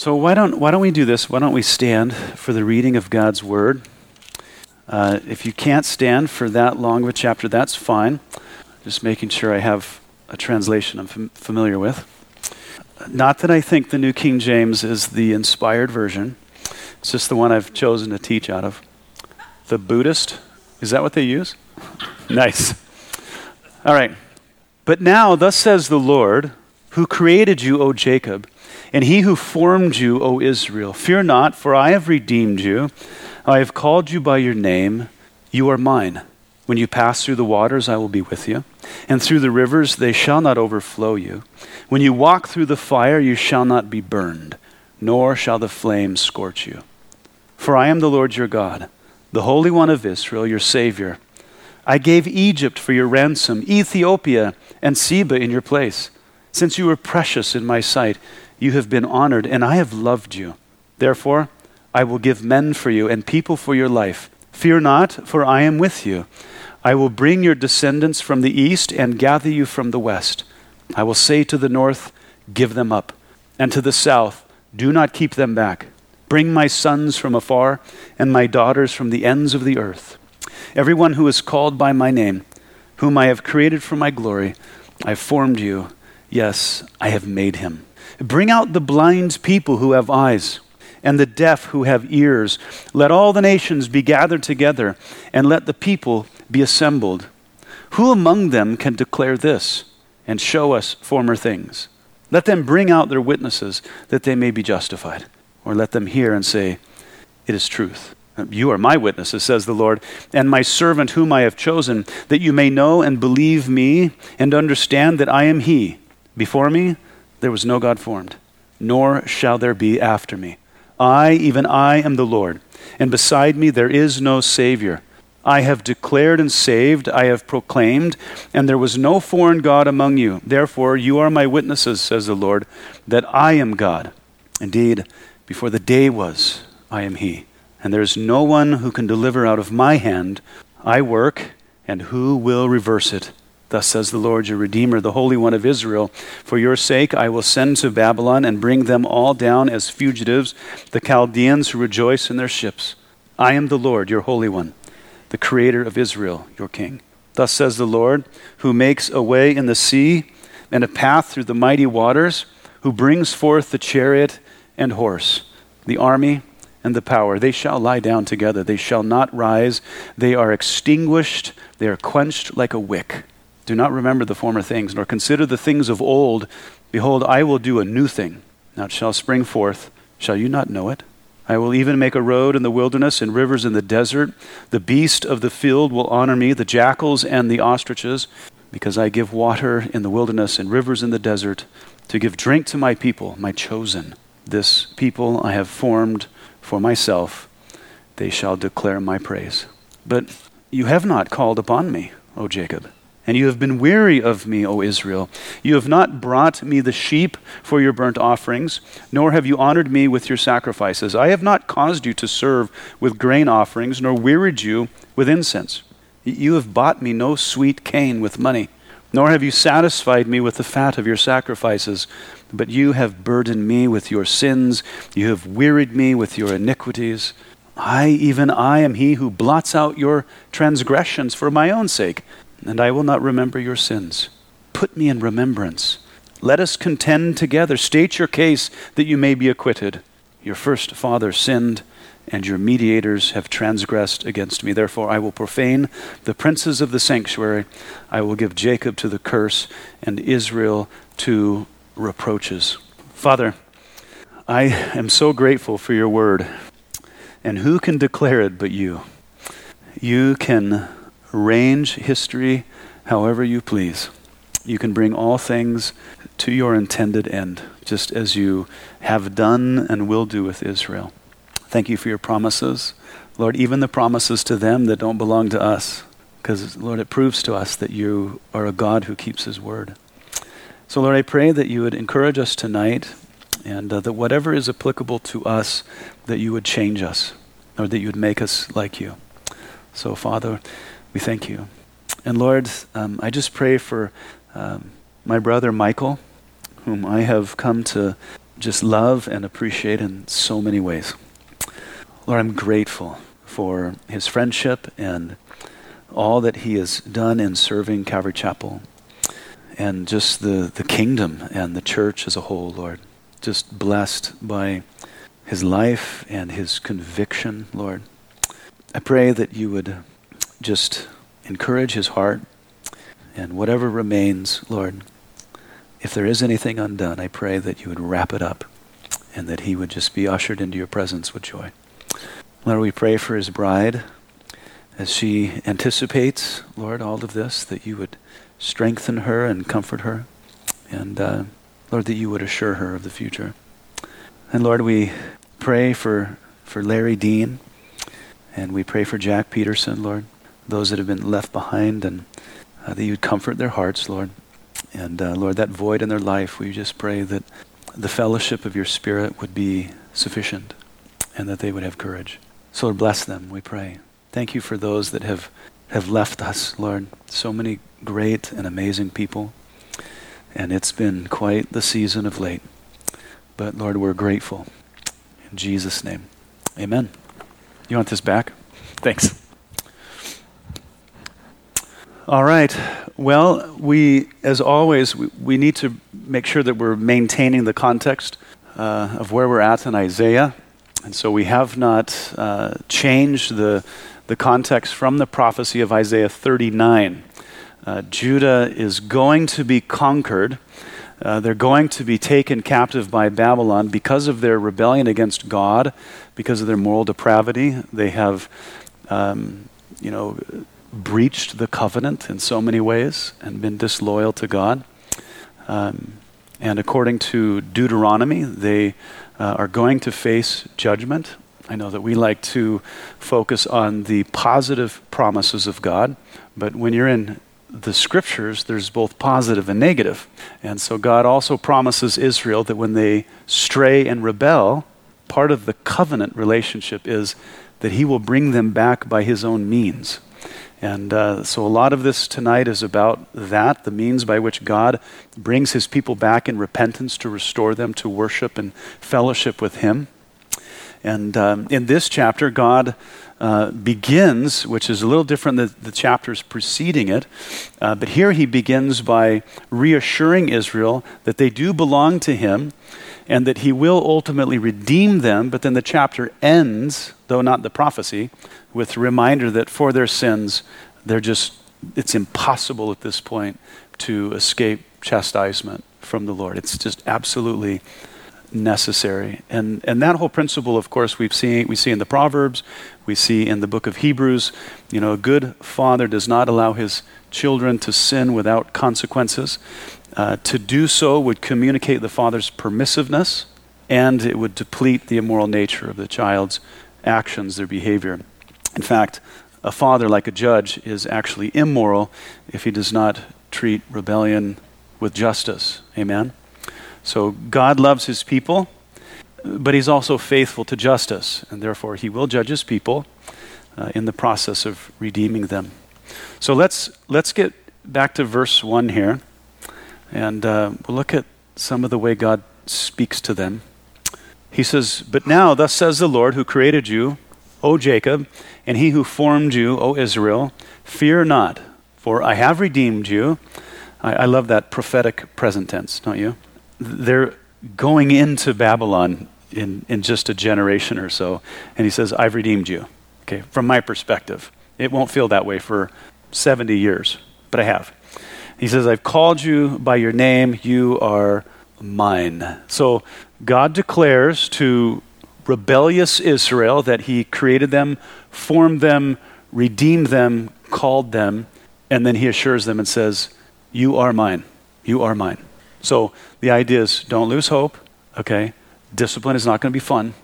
So, why don't, why don't we do this? Why don't we stand for the reading of God's Word? Uh, if you can't stand for that long of a chapter, that's fine. Just making sure I have a translation I'm fam- familiar with. Not that I think the New King James is the inspired version, it's just the one I've chosen to teach out of. The Buddhist, is that what they use? nice. All right. But now, thus says the Lord, who created you, O Jacob, and he who formed you, O Israel. Fear not, for I have redeemed you. I have called you by your name. You are mine. When you pass through the waters, I will be with you, and through the rivers, they shall not overflow you. When you walk through the fire, you shall not be burned, nor shall the flame scorch you. For I am the Lord your God, the Holy One of Israel, your Savior. I gave Egypt for your ransom, Ethiopia and Seba in your place. Since you were precious in my sight, you have been honored, and I have loved you. Therefore, I will give men for you and people for your life. Fear not, for I am with you. I will bring your descendants from the east and gather you from the west. I will say to the north, Give them up, and to the south, Do not keep them back. Bring my sons from afar and my daughters from the ends of the earth. Everyone who is called by my name, whom I have created for my glory, I formed you. Yes, I have made him. Bring out the blind people who have eyes, and the deaf who have ears. Let all the nations be gathered together, and let the people be assembled. Who among them can declare this and show us former things? Let them bring out their witnesses, that they may be justified. Or let them hear and say, It is truth. You are my witnesses, says the Lord, and my servant whom I have chosen, that you may know and believe me and understand that I am He. Before me, there was no God formed, nor shall there be after me. I, even I, am the Lord, and beside me there is no Savior. I have declared and saved, I have proclaimed, and there was no foreign God among you. Therefore, you are my witnesses, says the Lord, that I am God. Indeed, before the day was, I am He. And there is no one who can deliver out of my hand. I work, and who will reverse it? Thus says the Lord your Redeemer, the Holy One of Israel For your sake I will send to Babylon and bring them all down as fugitives, the Chaldeans who rejoice in their ships. I am the Lord, your Holy One, the Creator of Israel, your King. Thus says the Lord, who makes a way in the sea and a path through the mighty waters, who brings forth the chariot and horse, the army and the power. They shall lie down together, they shall not rise. They are extinguished, they are quenched like a wick. Do not remember the former things, nor consider the things of old. Behold, I will do a new thing. Now it shall spring forth. Shall you not know it? I will even make a road in the wilderness and rivers in the desert. The beast of the field will honor me, the jackals and the ostriches, because I give water in the wilderness and rivers in the desert to give drink to my people, my chosen. This people I have formed for myself. They shall declare my praise. But you have not called upon me, O Jacob. And you have been weary of me, O Israel. You have not brought me the sheep for your burnt offerings, nor have you honored me with your sacrifices. I have not caused you to serve with grain offerings, nor wearied you with incense. You have bought me no sweet cane with money, nor have you satisfied me with the fat of your sacrifices. But you have burdened me with your sins, you have wearied me with your iniquities. I, even I, am he who blots out your transgressions for my own sake and I will not remember your sins. Put me in remembrance. Let us contend together. State your case that you may be acquitted. Your first father sinned, and your mediators have transgressed against me. Therefore, I will profane the princes of the sanctuary. I will give Jacob to the curse, and Israel to reproaches. Father, I am so grateful for your word. And who can declare it but you? You can arrange history however you please. You can bring all things to your intended end, just as you have done and will do with Israel. Thank you for your promises. Lord, even the promises to them that don't belong to us, because, Lord, it proves to us that you are a God who keeps his word. So, Lord, I pray that you would encourage us tonight and uh, that whatever is applicable to us, that you would change us or that you would make us like you. So, Father, we thank you. And Lord, um, I just pray for um, my brother Michael, whom I have come to just love and appreciate in so many ways. Lord, I'm grateful for his friendship and all that he has done in serving Calvary Chapel and just the, the kingdom and the church as a whole, Lord. Just blessed by his life and his conviction, Lord. I pray that you would just encourage his heart and whatever remains, Lord, if there is anything undone, I pray that you would wrap it up and that he would just be ushered into your presence with joy. Lord, we pray for his bride as she anticipates, Lord, all of this, that you would strengthen her and comfort her. And uh, Lord, that you would assure her of the future. And Lord, we pray for, for Larry Dean and we pray for Jack Peterson, Lord, those that have been left behind, and uh, that you would comfort their hearts, Lord. And uh, Lord, that void in their life, we just pray that the fellowship of your Spirit would be sufficient and that they would have courage. So Lord, bless them, we pray. Thank you for those that have, have left us, Lord. So many great and amazing people. And it's been quite the season of late. But Lord, we're grateful. In Jesus' name, amen. You want this back? Thanks. All right. Well, we, as always, we, we need to make sure that we're maintaining the context uh, of where we're at in Isaiah. And so we have not uh, changed the, the context from the prophecy of Isaiah 39. Uh, Judah is going to be conquered. Uh, they're going to be taken captive by Babylon because of their rebellion against God, because of their moral depravity. They have, um, you know, breached the covenant in so many ways and been disloyal to God. Um, and according to Deuteronomy, they uh, are going to face judgment. I know that we like to focus on the positive promises of God, but when you're in the scriptures, there's both positive and negative. And so God also promises Israel that when they stray and rebel, part of the covenant relationship is that He will bring them back by His own means. And uh, so a lot of this tonight is about that, the means by which God brings his people back in repentance to restore them to worship and fellowship with him. And um, in this chapter, God uh, begins, which is a little different than the chapters preceding it, uh, but here he begins by reassuring Israel that they do belong to him and that he will ultimately redeem them. But then the chapter ends, though not the prophecy, with reminder that for their sins, they're just, it's impossible at this point to escape chastisement from the Lord. It's just absolutely necessary. And, and that whole principle, of course, we've seen, we see in the Proverbs, we see in the book of Hebrews. You know, a good father does not allow his children to sin without consequences. Uh, to do so would communicate the father's permissiveness, and it would deplete the immoral nature of the child's actions, their behavior. In fact, a father, like a judge, is actually immoral if he does not treat rebellion with justice. Amen? So God loves his people, but he's also faithful to justice, and therefore he will judge his people uh, in the process of redeeming them. So let's, let's get back to verse 1 here, and uh, we'll look at some of the way God speaks to them. He says, But now, thus says the Lord who created you O Jacob, and he who formed you, O Israel, fear not, for I have redeemed you. I, I love that prophetic present tense, don't you? They're going into Babylon in, in just a generation or so, and he says, I've redeemed you. Okay, from my perspective, it won't feel that way for 70 years, but I have. He says, I've called you by your name, you are mine. So God declares to rebellious Israel that he created them, formed them, redeemed them, called them, and then he assures them and says, You are mine. You are mine. So the idea is don't lose hope, okay? Discipline is not going to be fun.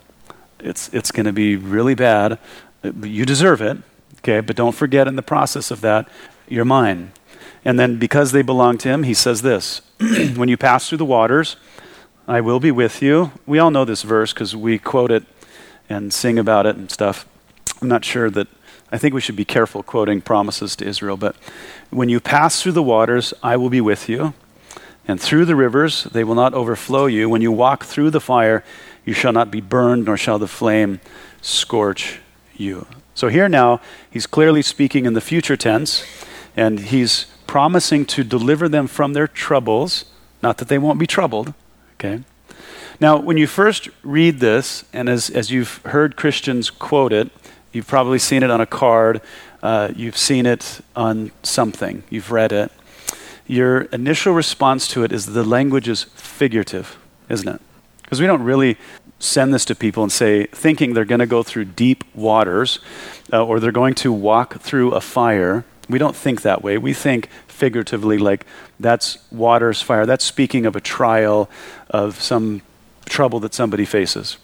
It's, it's going to be really bad. You deserve it, okay? But don't forget in the process of that, you're mine. And then because they belong to him, he says this When you pass through the waters, I will be with you. We all know this verse because we quote it and sing about it and stuff. I'm not sure that, I think we should be careful quoting promises to Israel, but when you pass through the waters, I will be with you. And through the rivers, they will not overflow you. When you walk through the fire, you shall not be burned, nor shall the flame scorch you. So here now, he's clearly speaking in the future tense, and he's promising to deliver them from their troubles, not that they won't be troubled, okay? Now, when you first read this, and as, as you've heard Christians quote it, you've probably seen it on a card, uh, you've seen it on something, you've read it. Your initial response to it is the language is figurative, isn't it? Because we don't really send this to people and say, thinking they're going to go through deep waters uh, or they're going to walk through a fire. We don't think that way. We think figuratively, like that's water's fire. That's speaking of a trial, of some trouble that somebody faces.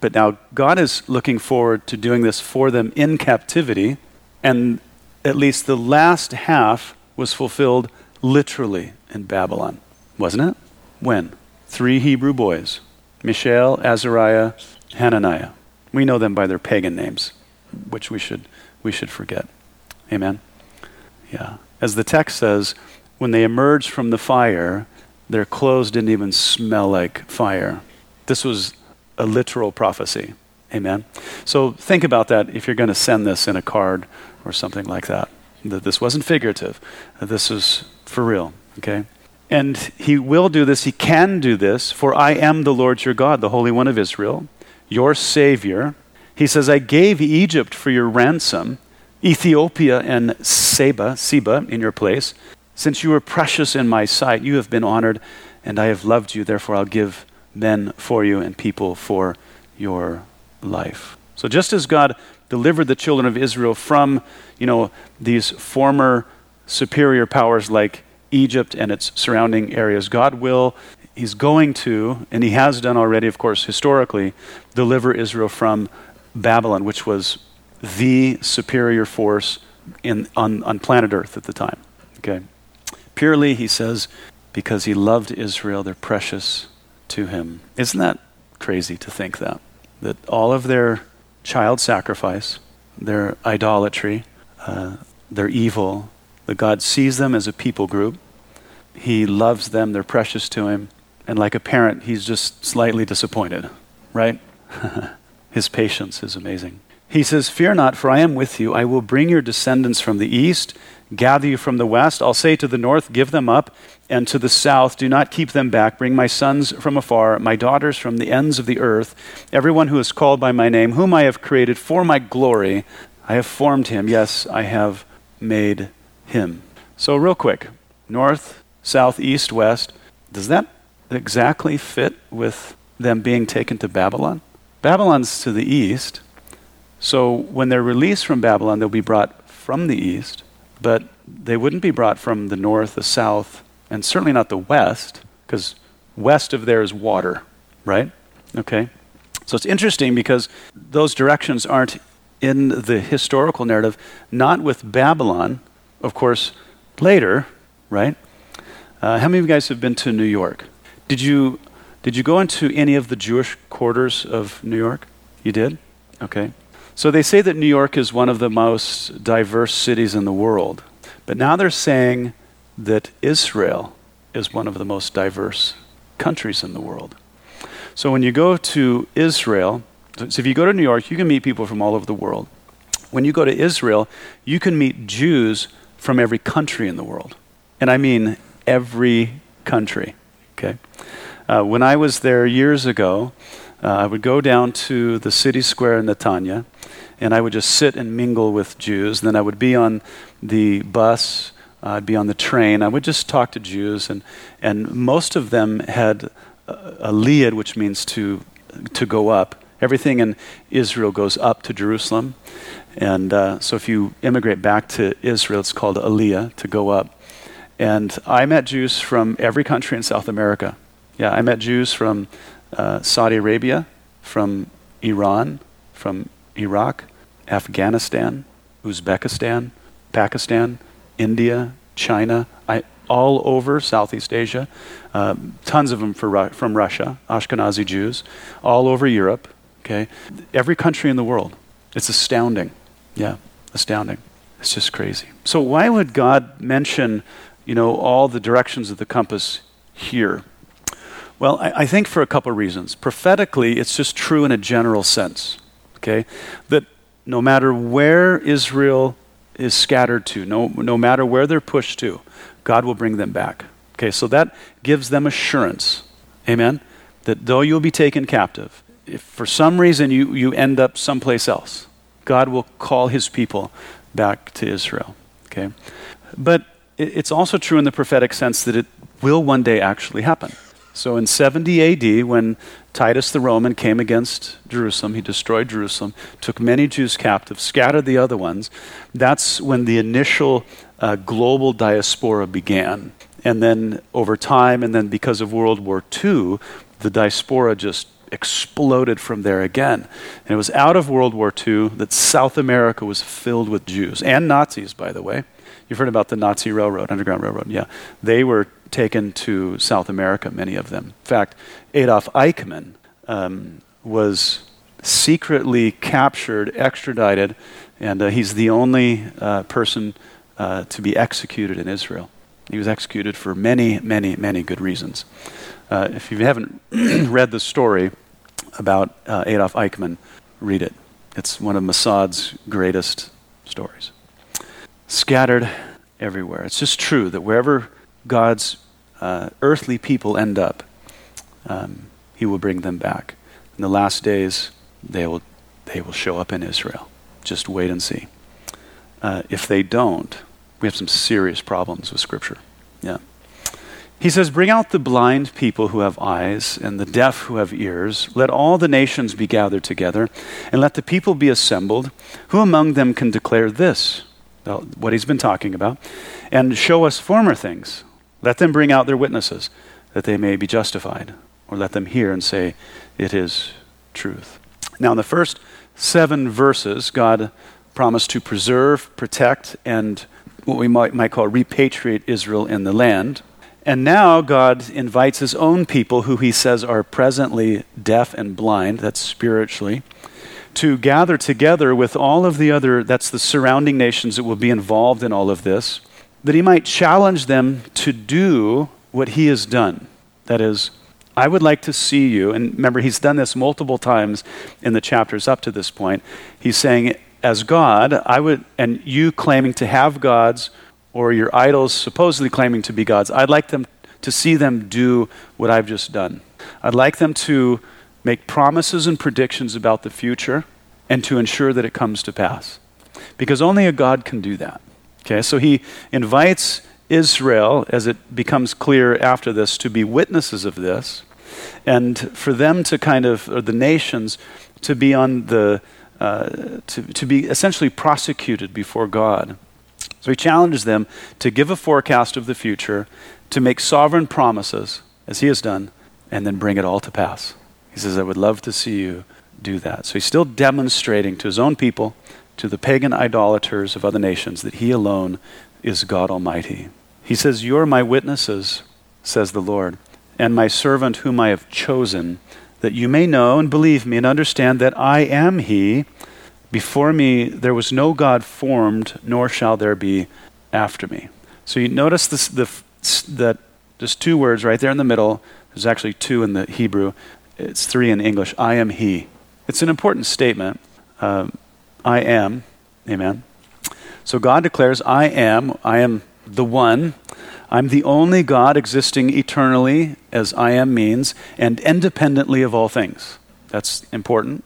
But now God is looking forward to doing this for them in captivity, and at least the last half was fulfilled literally in Babylon, wasn't it? When? Three Hebrew boys Mishael, Azariah, Hananiah. We know them by their pagan names, which we should, we should forget. Amen? Yeah. As the text says, when they emerged from the fire, their clothes didn't even smell like fire. This was a literal prophecy. Amen. So think about that if you're going to send this in a card or something like that. That this wasn't figurative. This is for real. Okay? And he will do this, he can do this, for I am the Lord your God, the Holy One of Israel, your Savior. He says, I gave Egypt for your ransom, Ethiopia and Seba, Seba in your place. Since you were precious in my sight, you have been honored, and I have loved you. Therefore, I'll give men for you and people for your life. So just as God delivered the children of Israel from, you know, these former superior powers like Egypt and its surrounding areas. God will, He's going to, and He has done already, of course, historically, deliver Israel from Babylon, which was the superior force in, on, on planet Earth at the time. Okay? Purely, He says, because He loved Israel, they're precious to Him. Isn't that crazy to think that? That all of their child sacrifice, their idolatry, uh, their evil, that God sees them as a people group. He loves them, they're precious to him. And like a parent, he's just slightly disappointed, right? His patience is amazing. He says, Fear not, for I am with you. I will bring your descendants from the east, gather you from the west. I'll say to the north, Give them up, and to the south, Do not keep them back. Bring my sons from afar, my daughters from the ends of the earth. Everyone who is called by my name, whom I have created for my glory, I have formed him. Yes, I have made him. So, real quick north, south, east, west. Does that exactly fit with them being taken to Babylon? Babylon's to the east. So, when they're released from Babylon, they'll be brought from the east, but they wouldn't be brought from the north, the south, and certainly not the west, because west of there is water, right? Okay? So it's interesting because those directions aren't in the historical narrative, not with Babylon, of course, later, right? Uh, how many of you guys have been to New York? Did you, did you go into any of the Jewish quarters of New York? You did? Okay. So they say that New York is one of the most diverse cities in the world. But now they're saying that Israel is one of the most diverse countries in the world. So when you go to Israel, so if you go to New York, you can meet people from all over the world. When you go to Israel, you can meet Jews from every country in the world. And I mean every country. Okay? Uh, when I was there years ago, uh, I would go down to the city square in Netanya, and I would just sit and mingle with Jews. And then I would be on the bus, uh, I'd be on the train. I would just talk to Jews, and, and most of them had a, a which means to, to go up. Everything in Israel goes up to Jerusalem. And uh, so if you immigrate back to Israel, it's called Aliyah, to go up. And I met Jews from every country in South America. Yeah, I met Jews from uh, Saudi Arabia, from Iran, from Iraq, Afghanistan, Uzbekistan, Pakistan, India, China, I, all over Southeast Asia. Uh, tons of them from Russia, Ashkenazi Jews, all over Europe. Okay, every country in the world. It's astounding. Yeah, astounding. It's just crazy. So, why would God mention you know, all the directions of the compass here? Well, I, I think for a couple of reasons. Prophetically, it's just true in a general sense, okay? That no matter where Israel is scattered to, no, no matter where they're pushed to, God will bring them back. Okay, so that gives them assurance. Amen? That though you'll be taken captive, if for some reason you, you end up someplace else, God will call his people back to Israel. Okay? But it, it's also true in the prophetic sense that it will one day actually happen. So in 70 AD, when Titus the Roman came against Jerusalem, he destroyed Jerusalem, took many Jews captive, scattered the other ones. That's when the initial uh, global diaspora began. And then over time, and then because of World War II, the diaspora just exploded from there again. And it was out of World War II that South America was filled with Jews and Nazis, by the way. You've heard about the Nazi Railroad, Underground Railroad. Yeah. They were taken to South America, many of them. In fact, Adolf Eichmann um, was secretly captured, extradited, and uh, he's the only uh, person uh, to be executed in Israel. He was executed for many, many, many good reasons. Uh, if you haven't read the story about uh, Adolf Eichmann, read it. It's one of Mossad's greatest stories. Scattered everywhere. It's just true that wherever God's uh, earthly people end up, um, He will bring them back. In the last days, they will, they will show up in Israel. Just wait and see. Uh, if they don't, we have some serious problems with Scripture. Yeah. He says, Bring out the blind people who have eyes, and the deaf who have ears. Let all the nations be gathered together, and let the people be assembled. Who among them can declare this? What he's been talking about, and show us former things. Let them bring out their witnesses, that they may be justified, or let them hear and say, It is truth. Now, in the first seven verses, God promised to preserve, protect, and what we might, might call repatriate Israel in the land. And now God invites his own people, who he says are presently deaf and blind, that's spiritually, to gather together with all of the other, that's the surrounding nations that will be involved in all of this, that he might challenge them to do what he has done. That is, I would like to see you, and remember, he's done this multiple times in the chapters up to this point. He's saying, as God, I would, and you claiming to have gods, or your idols supposedly claiming to be gods, I'd like them to see them do what I've just done. I'd like them to make promises and predictions about the future and to ensure that it comes to pass. Because only a God can do that. Okay, so he invites Israel, as it becomes clear after this, to be witnesses of this, and for them to kind of, or the nations, to be on the uh, to, to be essentially prosecuted before God. So he challenges them to give a forecast of the future, to make sovereign promises, as he has done, and then bring it all to pass. He says, I would love to see you do that. So he's still demonstrating to his own people, to the pagan idolaters of other nations, that he alone is God Almighty. He says, You're my witnesses, says the Lord, and my servant whom I have chosen that you may know and believe me and understand that I am He. Before me there was no God formed, nor shall there be after me. So you notice this, the, that there's two words right there in the middle. There's actually two in the Hebrew. It's three in English. I am He. It's an important statement. Um, I am. Amen. So God declares, I am. I am the one. I'm the only God existing eternally, as I am means, and independently of all things. That's important.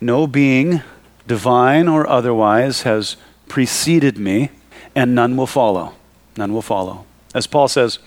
No being, divine or otherwise, has preceded me, and none will follow. None will follow. As Paul says,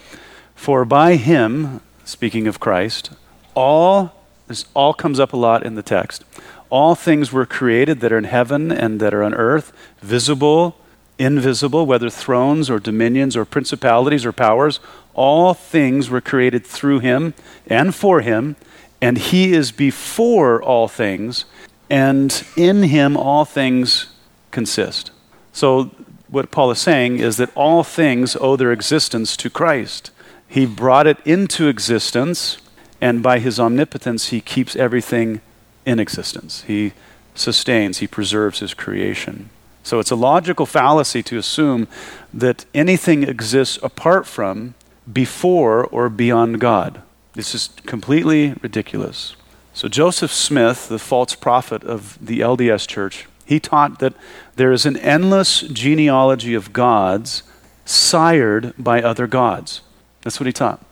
For by him, speaking of Christ, all, this all comes up a lot in the text, all things were created that are in heaven and that are on earth, visible invisible, whether thrones or dominions or principalities or powers, all things were created through him and for him, and he is before all things, and in him all things consist. So, what Paul is saying is that all things owe their existence to Christ. He brought it into existence, and by his omnipotence, he keeps everything in existence. He sustains, he preserves his creation. So it's a logical fallacy to assume that anything exists apart from, before, or beyond God. This is completely ridiculous. So Joseph Smith, the false prophet of the LDS church, he taught that there is an endless genealogy of gods sired by other gods. That's what he taught.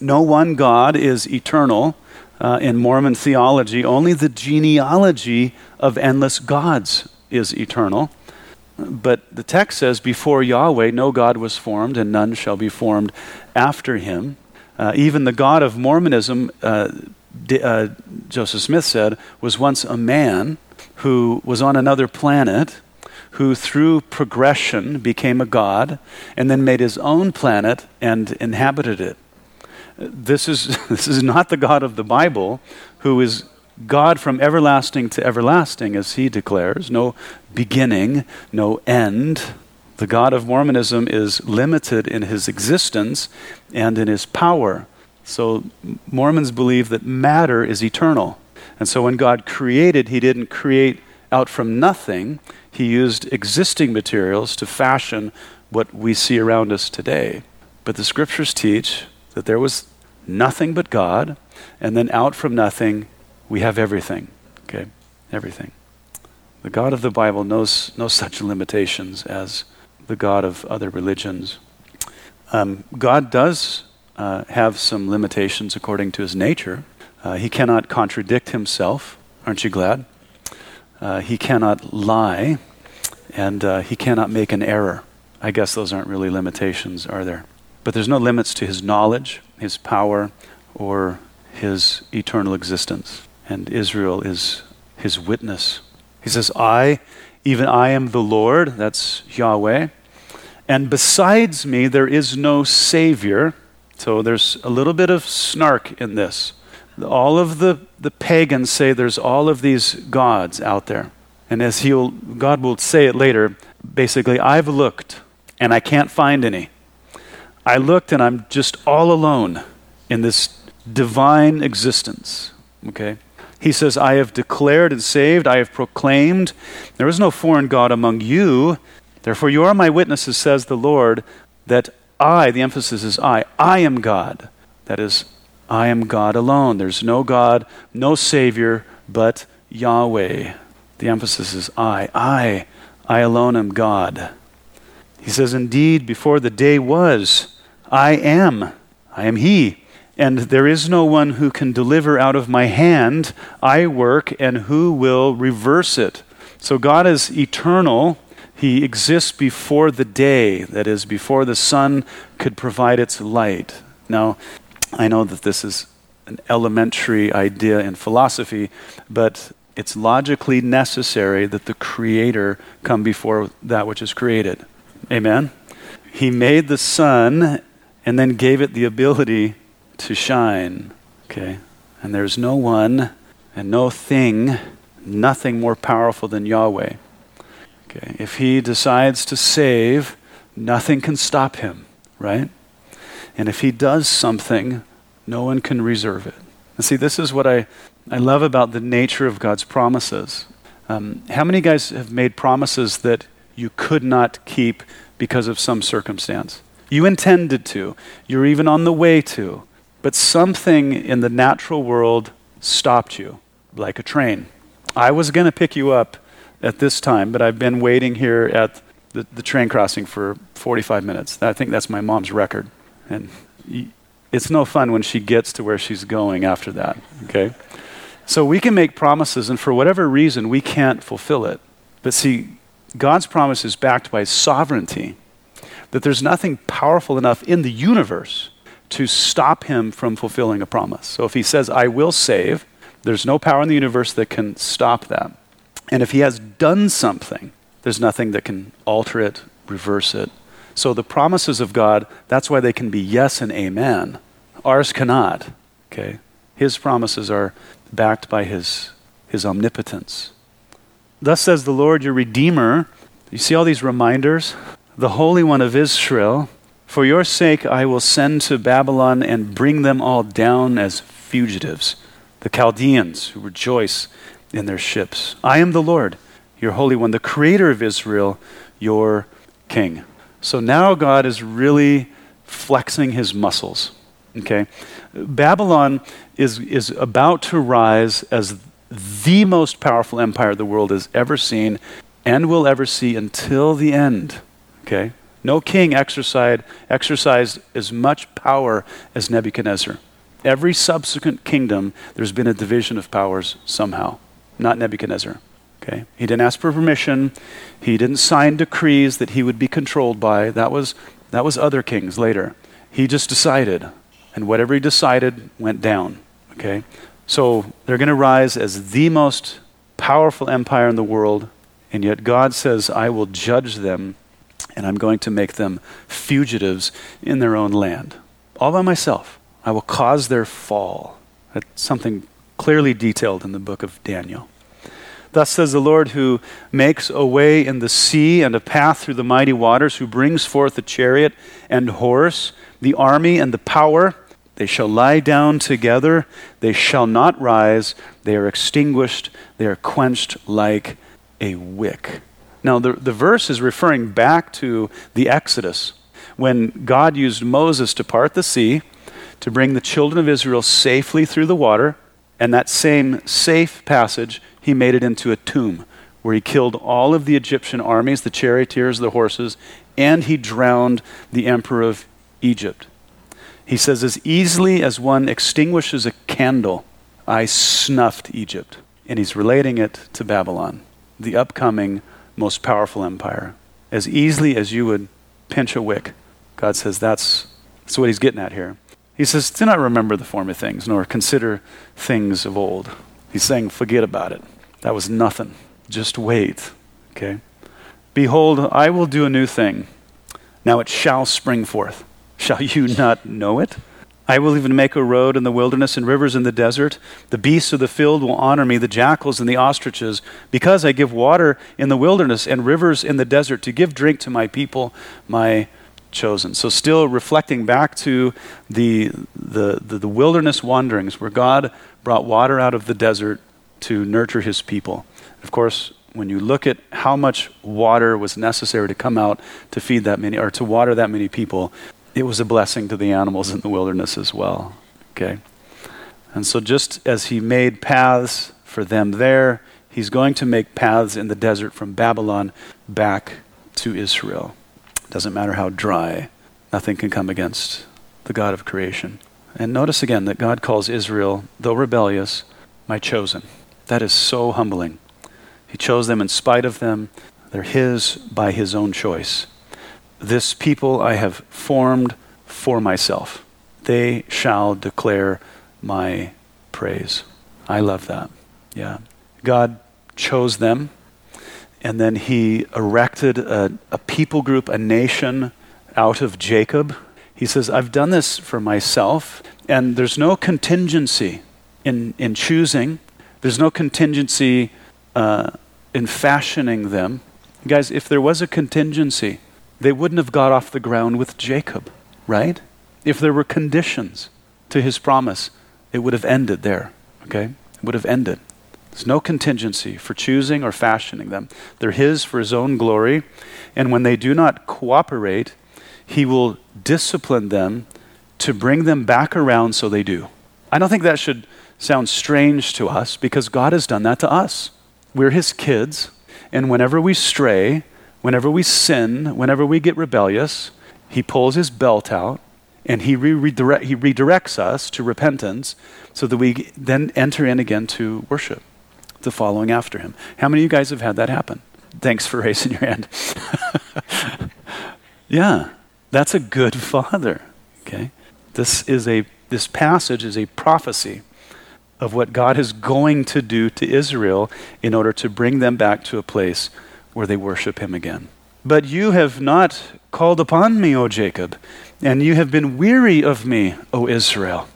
No one God is eternal uh, in Mormon theology, only the genealogy of endless gods is eternal. But the text says, Before Yahweh, no God was formed, and none shall be formed after him. Uh, even the God of Mormonism, uh, D- uh, Joseph Smith said, was once a man who was on another planet, who through progression became a god, and then made his own planet and inhabited it. This is, this is not the God of the Bible, who is God from everlasting to everlasting, as he declares, no beginning, no end. The God of Mormonism is limited in his existence and in his power. So Mormons believe that matter is eternal. And so when God created, he didn't create out from nothing. He used existing materials to fashion what we see around us today. But the scriptures teach that there was nothing but God, and then out from nothing, we have everything. Okay? Everything. The God of the Bible knows no such limitations as the God of other religions. Um, God does uh, have some limitations according to his nature. Uh, he cannot contradict himself. Aren't you glad? Uh, he cannot lie, and uh, he cannot make an error. I guess those aren't really limitations, are there? But there's no limits to his knowledge, his power, or his eternal existence. And Israel is his witness. He says, I, even I am the Lord, that's Yahweh, and besides me there is no Savior. So there's a little bit of snark in this. All of the, the pagans say there's all of these gods out there. And as he'll, God will say it later, basically, I've looked and I can't find any. I looked and I'm just all alone in this divine existence. Okay? He says, I have declared and saved, I have proclaimed. There is no foreign God among you. Therefore, you are my witnesses, says the Lord, that I, the emphasis is I, I am God. That is, I am God alone. There's no God, no Savior but Yahweh. The emphasis is I. I, I alone am God. He says, Indeed, before the day was, I am. I am He. And there is no one who can deliver out of my hand. I work, and who will reverse it? So God is eternal. He exists before the day, that is, before the sun could provide its light. Now, I know that this is an elementary idea in philosophy, but it's logically necessary that the Creator come before that which is created. Amen? He made the sun and then gave it the ability to shine. Okay? And there's no one and no thing, nothing more powerful than Yahweh. Okay, if he decides to save, nothing can stop him, right? And if he does something, no one can reserve it. And see, this is what I, I love about the nature of God's promises. Um, how many guys have made promises that you could not keep because of some circumstance? You intended to, you're even on the way to, but something in the natural world stopped you, like a train. I was going to pick you up at this time, but I've been waiting here at the, the train crossing for 45 minutes. I think that's my mom's record. And it's no fun when she gets to where she's going after that, okay? So we can make promises, and for whatever reason, we can't fulfill it. But see, God's promise is backed by sovereignty, that there's nothing powerful enough in the universe to stop him from fulfilling a promise. So if he says, I will save, there's no power in the universe that can stop that. And if he has done something, there's nothing that can alter it, reverse it. So the promises of God, that's why they can be yes and amen. Ours cannot. Okay? His promises are backed by his, his omnipotence. Thus says the Lord, your Redeemer. You see all these reminders? The Holy One of Israel. For your sake I will send to Babylon and bring them all down as fugitives, the Chaldeans who rejoice in their ships. I am the Lord, your Holy One, the Creator of Israel, your King. So now God is really flexing his muscles. Okay? Babylon is, is about to rise as the most powerful empire the world has ever seen and will ever see until the end. Okay? No king exercised, exercised as much power as Nebuchadnezzar. Every subsequent kingdom, there's been a division of powers somehow. Not Nebuchadnezzar. Okay? He didn't ask for permission. He didn't sign decrees that he would be controlled by. That was, that was other kings later. He just decided. And whatever he decided went down. Okay? So they're going to rise as the most powerful empire in the world. And yet God says, I will judge them and I'm going to make them fugitives in their own land. All by myself. I will cause their fall. That's something clearly detailed in the book of Daniel. Thus says the Lord, who makes a way in the sea and a path through the mighty waters, who brings forth a chariot and horse, the army and the power. They shall lie down together, they shall not rise, they are extinguished, they are quenched like a wick. Now, the, the verse is referring back to the Exodus, when God used Moses to part the sea, to bring the children of Israel safely through the water, and that same safe passage, he made it into a tomb where he killed all of the Egyptian armies, the charioteers, the horses, and he drowned the emperor of Egypt. He says, As easily as one extinguishes a candle, I snuffed Egypt. And he's relating it to Babylon, the upcoming most powerful empire. As easily as you would pinch a wick, God says that's, that's what he's getting at here. He says, Do not remember the former things, nor consider things of old. He's saying, Forget about it. That was nothing. Just wait. Okay? Behold, I will do a new thing. Now it shall spring forth. Shall you not know it? I will even make a road in the wilderness and rivers in the desert. The beasts of the field will honor me, the jackals and the ostriches, because I give water in the wilderness and rivers in the desert to give drink to my people, my chosen. So, still reflecting back to the, the, the, the wilderness wanderings where God brought water out of the desert to nurture his people. Of course, when you look at how much water was necessary to come out to feed that many, or to water that many people, it was a blessing to the animals in the wilderness as well. Okay? And so, just as he made paths for them there, he's going to make paths in the desert from Babylon back to Israel. Doesn't matter how dry, nothing can come against the God of creation. And notice again that God calls Israel, though rebellious, my chosen. That is so humbling. He chose them in spite of them. They're His by His own choice. This people I have formed for myself. They shall declare my praise. I love that. Yeah. God chose them, and then He erected a, a people group, a nation out of Jacob. He says, I've done this for myself, and there's no contingency in, in choosing, there's no contingency uh, in fashioning them. Guys, if there was a contingency, they wouldn't have got off the ground with Jacob, right? If there were conditions to his promise, it would have ended there, okay? It would have ended. There's no contingency for choosing or fashioning them. They're his for his own glory, and when they do not cooperate, he will discipline them to bring them back around so they do. I don't think that should sound strange to us because God has done that to us. We're his kids, and whenever we stray, Whenever we sin, whenever we get rebellious, he pulls his belt out and he, redirect, he redirects us to repentance so that we then enter in again to worship, to following after him. How many of you guys have had that happen? Thanks for raising your hand. yeah, that's a good father. Okay? This is a this passage is a prophecy of what God is going to do to Israel in order to bring them back to a place where they worship him again. But you have not called upon me, O Jacob, and you have been weary of me, O Israel.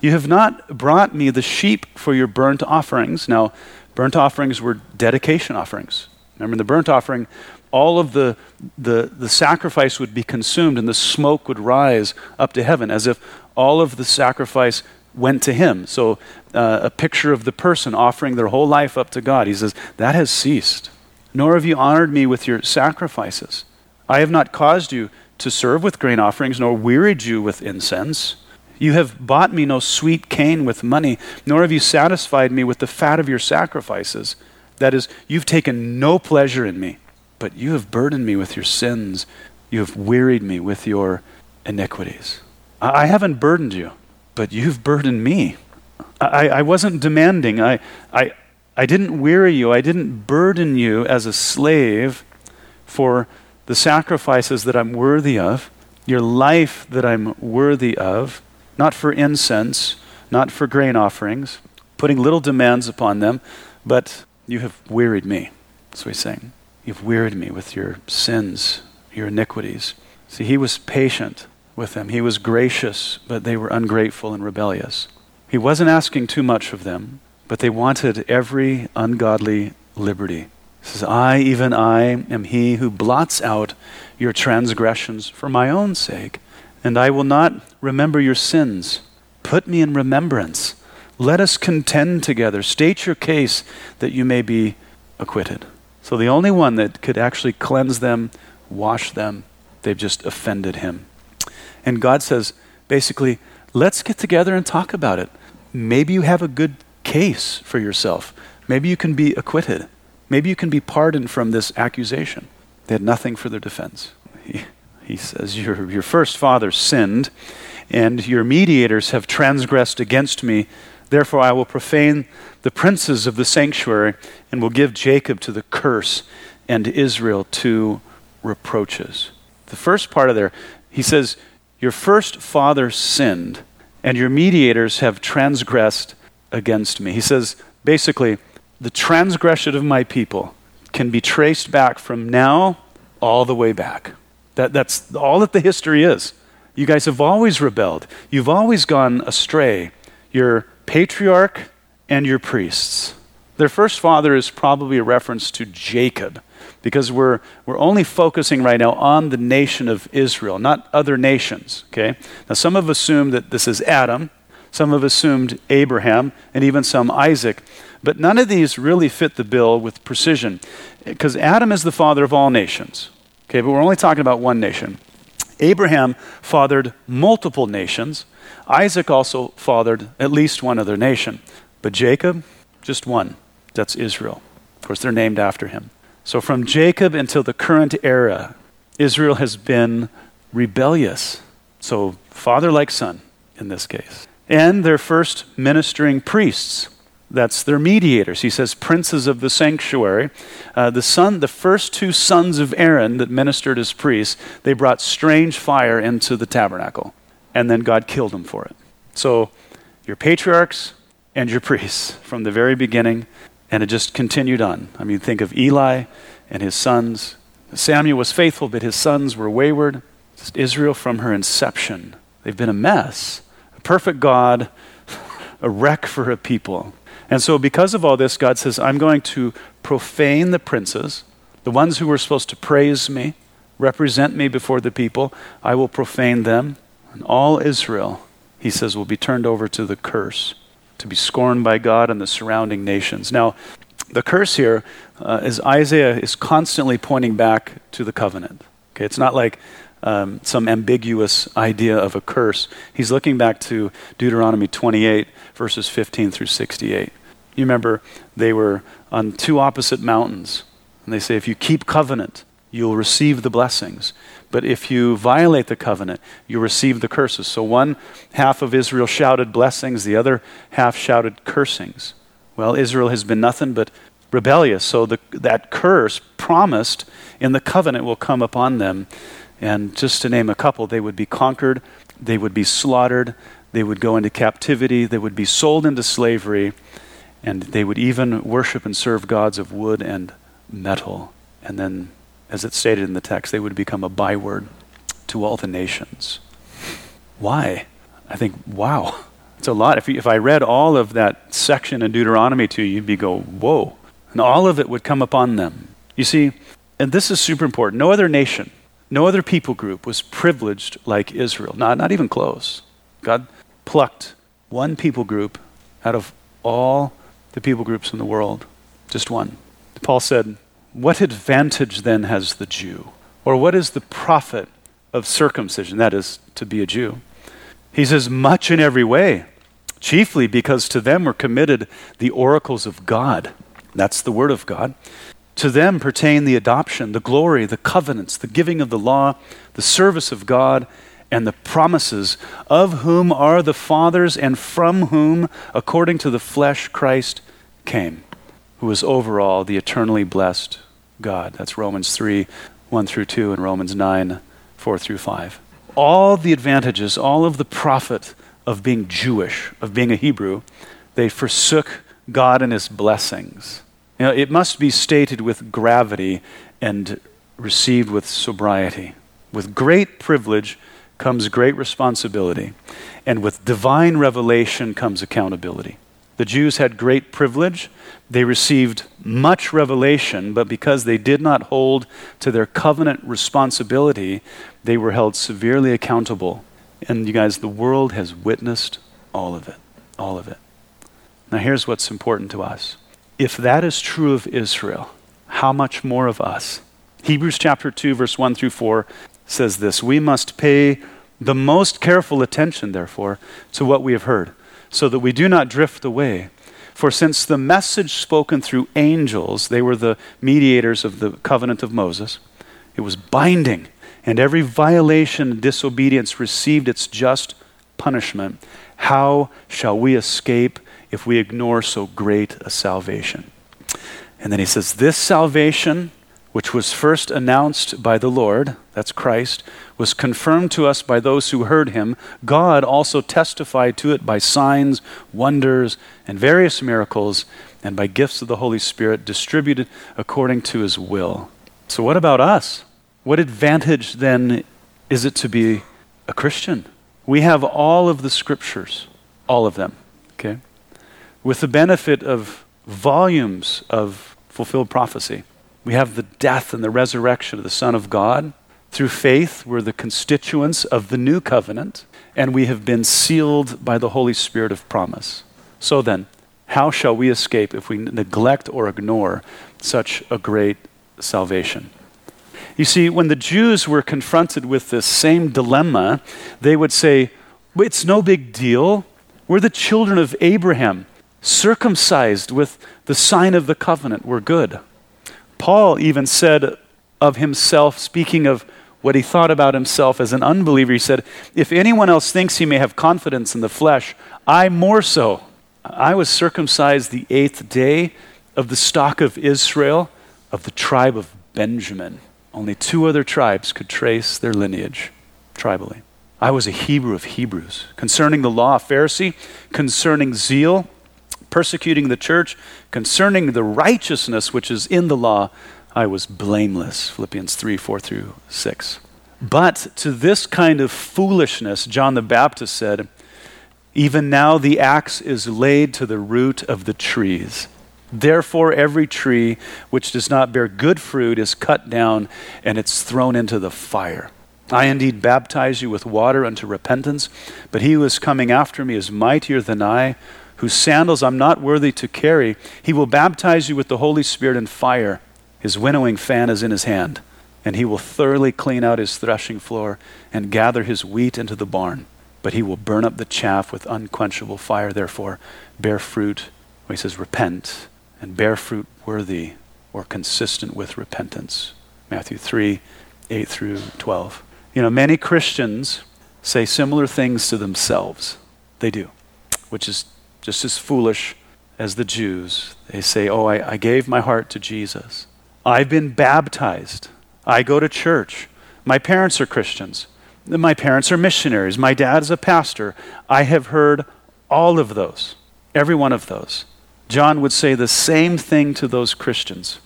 You have not brought me the sheep for your burnt offerings. Now, burnt offerings were dedication offerings. Remember, in the burnt offering, all of the, the, the sacrifice would be consumed and the smoke would rise up to heaven as if all of the sacrifice went to him. So, uh, a picture of the person offering their whole life up to God. He says, that has ceased. nor have you honored me with your sacrifices. I have not caused you to serve with grain offerings, nor wearied you with incense. You have bought me no sweet cane with money, nor have you satisfied me with the fat of your sacrifices. That is, you've taken no pleasure in me, but you have burdened me with your sins. You have wearied me with your iniquities. I haven't burdened you, but you've burdened me. I, I wasn't demanding. I, I, I didn't weary you. I didn't burden you as a slave for the sacrifices that I'm worthy of, your life that I'm worthy of, not for incense, not for grain offerings, putting little demands upon them, but you have wearied me. That's what he's saying. You've wearied me with your sins, your iniquities. See, he was patient with them. He was gracious, but they were ungrateful and rebellious. He wasn't asking too much of them, but they wanted every ungodly liberty. He says, I, even I, am he who blots out your transgressions for my own sake, and I will not remember your sins. Put me in remembrance. Let us contend together. State your case that you may be acquitted. So the only one that could actually cleanse them, wash them, they've just offended him. And God says, basically, let's get together and talk about it maybe you have a good case for yourself. Maybe you can be acquitted. Maybe you can be pardoned from this accusation. They had nothing for their defense. he says, your, your first father sinned, and your mediators have transgressed against me. Therefore, I will profane the princes of the sanctuary and will give Jacob to the curse and Israel to reproaches. The first part of there, he says, Your first father sinned and your mediators have transgressed against me. He says, basically, the transgression of my people can be traced back from now all the way back. That, that's all that the history is. You guys have always rebelled, you've always gone astray. Your patriarch and your priests. Their first father is probably a reference to Jacob because we're, we're only focusing right now on the nation of Israel, not other nations. Okay? Now, some have assumed that this is Adam, some have assumed Abraham, and even some Isaac. But none of these really fit the bill with precision because Adam is the father of all nations. Okay, but we're only talking about one nation. Abraham fathered multiple nations. Isaac also fathered at least one other nation. But Jacob, just one. That's Israel. Of course, they're named after him. So, from Jacob until the current era, Israel has been rebellious. So, father like son in this case. And their first ministering priests. That's their mediators. He says, princes of the sanctuary. Uh, the son, the first two sons of Aaron that ministered as priests, they brought strange fire into the tabernacle. And then God killed them for it. So, your patriarchs and your priests from the very beginning and it just continued on. I mean, think of Eli and his sons. Samuel was faithful, but his sons were wayward. Just Israel from her inception. They've been a mess. A perfect God, a wreck for a people. And so, because of all this, God says, I'm going to profane the princes, the ones who were supposed to praise me, represent me before the people. I will profane them. And all Israel, he says, will be turned over to the curse to be scorned by God and the surrounding nations. Now, the curse here uh, is Isaiah is constantly pointing back to the covenant. Okay, it's not like um, some ambiguous idea of a curse. He's looking back to Deuteronomy 28, verses 15 through 68. You remember they were on two opposite mountains, and they say, if you keep covenant, you'll receive the blessings. But if you violate the covenant, you receive the curses. So one half of Israel shouted blessings, the other half shouted cursings. Well, Israel has been nothing but rebellious. So the, that curse promised in the covenant will come upon them. And just to name a couple, they would be conquered, they would be slaughtered, they would go into captivity, they would be sold into slavery, and they would even worship and serve gods of wood and metal. And then as it's stated in the text, they would become a byword to all the nations. Why? I think, wow, it's a lot. If, you, if I read all of that section in Deuteronomy to you, you'd be go, whoa. And all of it would come upon them. You see, and this is super important. No other nation, no other people group was privileged like Israel. Not, not even close. God plucked one people group out of all the people groups in the world, just one. Paul said, What advantage then has the Jew? Or what is the profit of circumcision? That is, to be a Jew. He says, much in every way, chiefly because to them were committed the oracles of God. That's the Word of God. To them pertain the adoption, the glory, the covenants, the giving of the law, the service of God, and the promises, of whom are the fathers, and from whom, according to the flesh, Christ came, who is over all the eternally blessed God. That's Romans 3 1 through 2, and Romans 9 4 through 5. All the advantages, all of the profit of being Jewish, of being a Hebrew, they forsook God and his blessings. You know, it must be stated with gravity and received with sobriety. With great privilege comes great responsibility, and with divine revelation comes accountability. The Jews had great privilege. They received much revelation, but because they did not hold to their covenant responsibility, they were held severely accountable. And you guys, the world has witnessed all of it. All of it. Now, here's what's important to us. If that is true of Israel, how much more of us? Hebrews chapter 2, verse 1 through 4 says this We must pay the most careful attention, therefore, to what we have heard so that we do not drift away. For since the message spoken through angels, they were the mediators of the covenant of Moses, it was binding, and every violation and disobedience received its just punishment. How shall we escape if we ignore so great a salvation? And then he says, This salvation which was first announced by the Lord, that's Christ, was confirmed to us by those who heard him. God also testified to it by signs, wonders, and various miracles, and by gifts of the Holy Spirit distributed according to his will. So, what about us? What advantage then is it to be a Christian? We have all of the scriptures, all of them, okay? With the benefit of volumes of fulfilled prophecy. We have the death and the resurrection of the Son of God. Through faith, we're the constituents of the new covenant, and we have been sealed by the Holy Spirit of promise. So then, how shall we escape if we neglect or ignore such a great salvation? You see, when the Jews were confronted with this same dilemma, they would say, It's no big deal. We're the children of Abraham, circumcised with the sign of the covenant. We're good. Paul even said of himself, speaking of what he thought about himself as an unbeliever, he said, If anyone else thinks he may have confidence in the flesh, I more so. I was circumcised the eighth day of the stock of Israel, of the tribe of Benjamin. Only two other tribes could trace their lineage tribally. I was a Hebrew of Hebrews. Concerning the law, Pharisee. Concerning zeal, persecuting the church. Concerning the righteousness which is in the law, I was blameless. Philippians 3 4 through 6. But to this kind of foolishness, John the Baptist said, Even now the axe is laid to the root of the trees. Therefore, every tree which does not bear good fruit is cut down and it's thrown into the fire. I indeed baptize you with water unto repentance, but he who is coming after me is mightier than I whose sandals I'm not worthy to carry. He will baptize you with the Holy Spirit and fire. His winnowing fan is in his hand, and he will thoroughly clean out his threshing floor and gather his wheat into the barn. But he will burn up the chaff with unquenchable fire. Therefore, bear fruit. Well, he says, repent and bear fruit worthy or consistent with repentance. Matthew 3 8 through 12. You know, many Christians say similar things to themselves. They do, which is just as foolish as the Jews. They say, Oh, I, I gave my heart to Jesus. I've been baptized. I go to church. My parents are Christians. My parents are missionaries. My dad is a pastor. I have heard all of those, every one of those. John would say the same thing to those Christians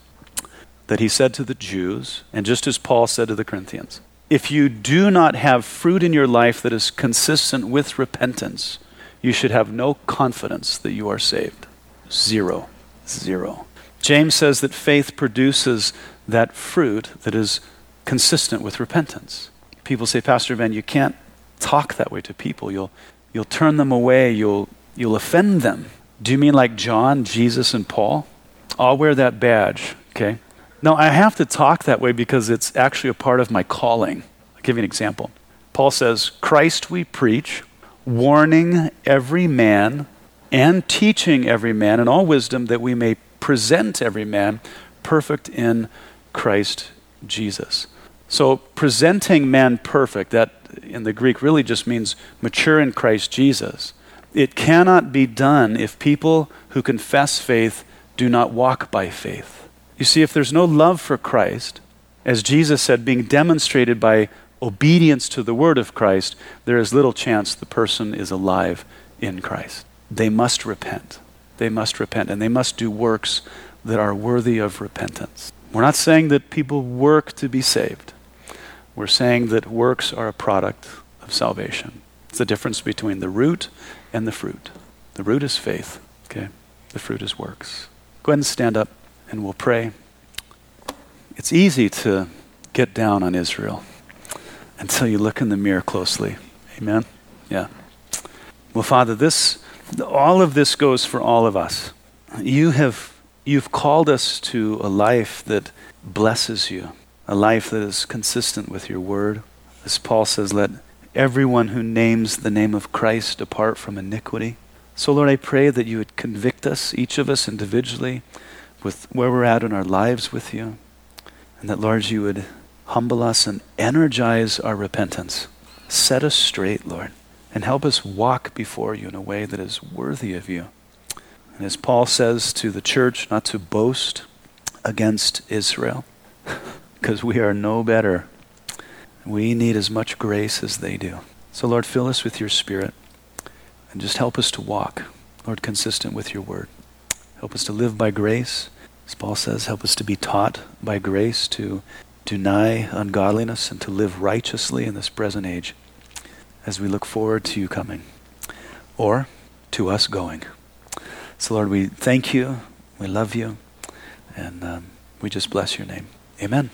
that he said to the Jews, and just as Paul said to the Corinthians. If you do not have fruit in your life that is consistent with repentance, you should have no confidence that you are saved. Zero. Zero. James says that faith produces that fruit that is consistent with repentance. People say, Pastor Ben, you can't talk that way to people. You'll, you'll turn them away, you'll, you'll offend them. Do you mean like John, Jesus, and Paul? I'll wear that badge, okay? No, I have to talk that way because it's actually a part of my calling. I'll give you an example. Paul says, Christ we preach, warning every man and teaching every man in all wisdom that we may present every man perfect in Christ Jesus. So, presenting man perfect, that in the Greek really just means mature in Christ Jesus. It cannot be done if people who confess faith do not walk by faith. You see, if there's no love for Christ, as Jesus said, being demonstrated by obedience to the word of Christ, there is little chance the person is alive in Christ. They must repent. They must repent, and they must do works that are worthy of repentance. We're not saying that people work to be saved. We're saying that works are a product of salvation. It's the difference between the root and the fruit. The root is faith, okay? The fruit is works. Go ahead and stand up and we'll pray. It's easy to get down on Israel until you look in the mirror closely. Amen? Yeah. Well, Father, this all of this goes for all of us. You have you've called us to a life that blesses you, a life that is consistent with your word. As Paul says, let everyone who names the name of Christ depart from iniquity. So, Lord, I pray that you would convict us, each of us individually, with where we're at in our lives with you. And that, Lord, you would humble us and energize our repentance. Set us straight, Lord, and help us walk before you in a way that is worthy of you. And as Paul says to the church, not to boast against Israel, because we are no better. We need as much grace as they do. So, Lord, fill us with your Spirit and just help us to walk, Lord, consistent with your word. Help us to live by grace. As Paul says, help us to be taught by grace to deny ungodliness and to live righteously in this present age as we look forward to you coming or to us going. So, Lord, we thank you, we love you, and um, we just bless your name. Amen.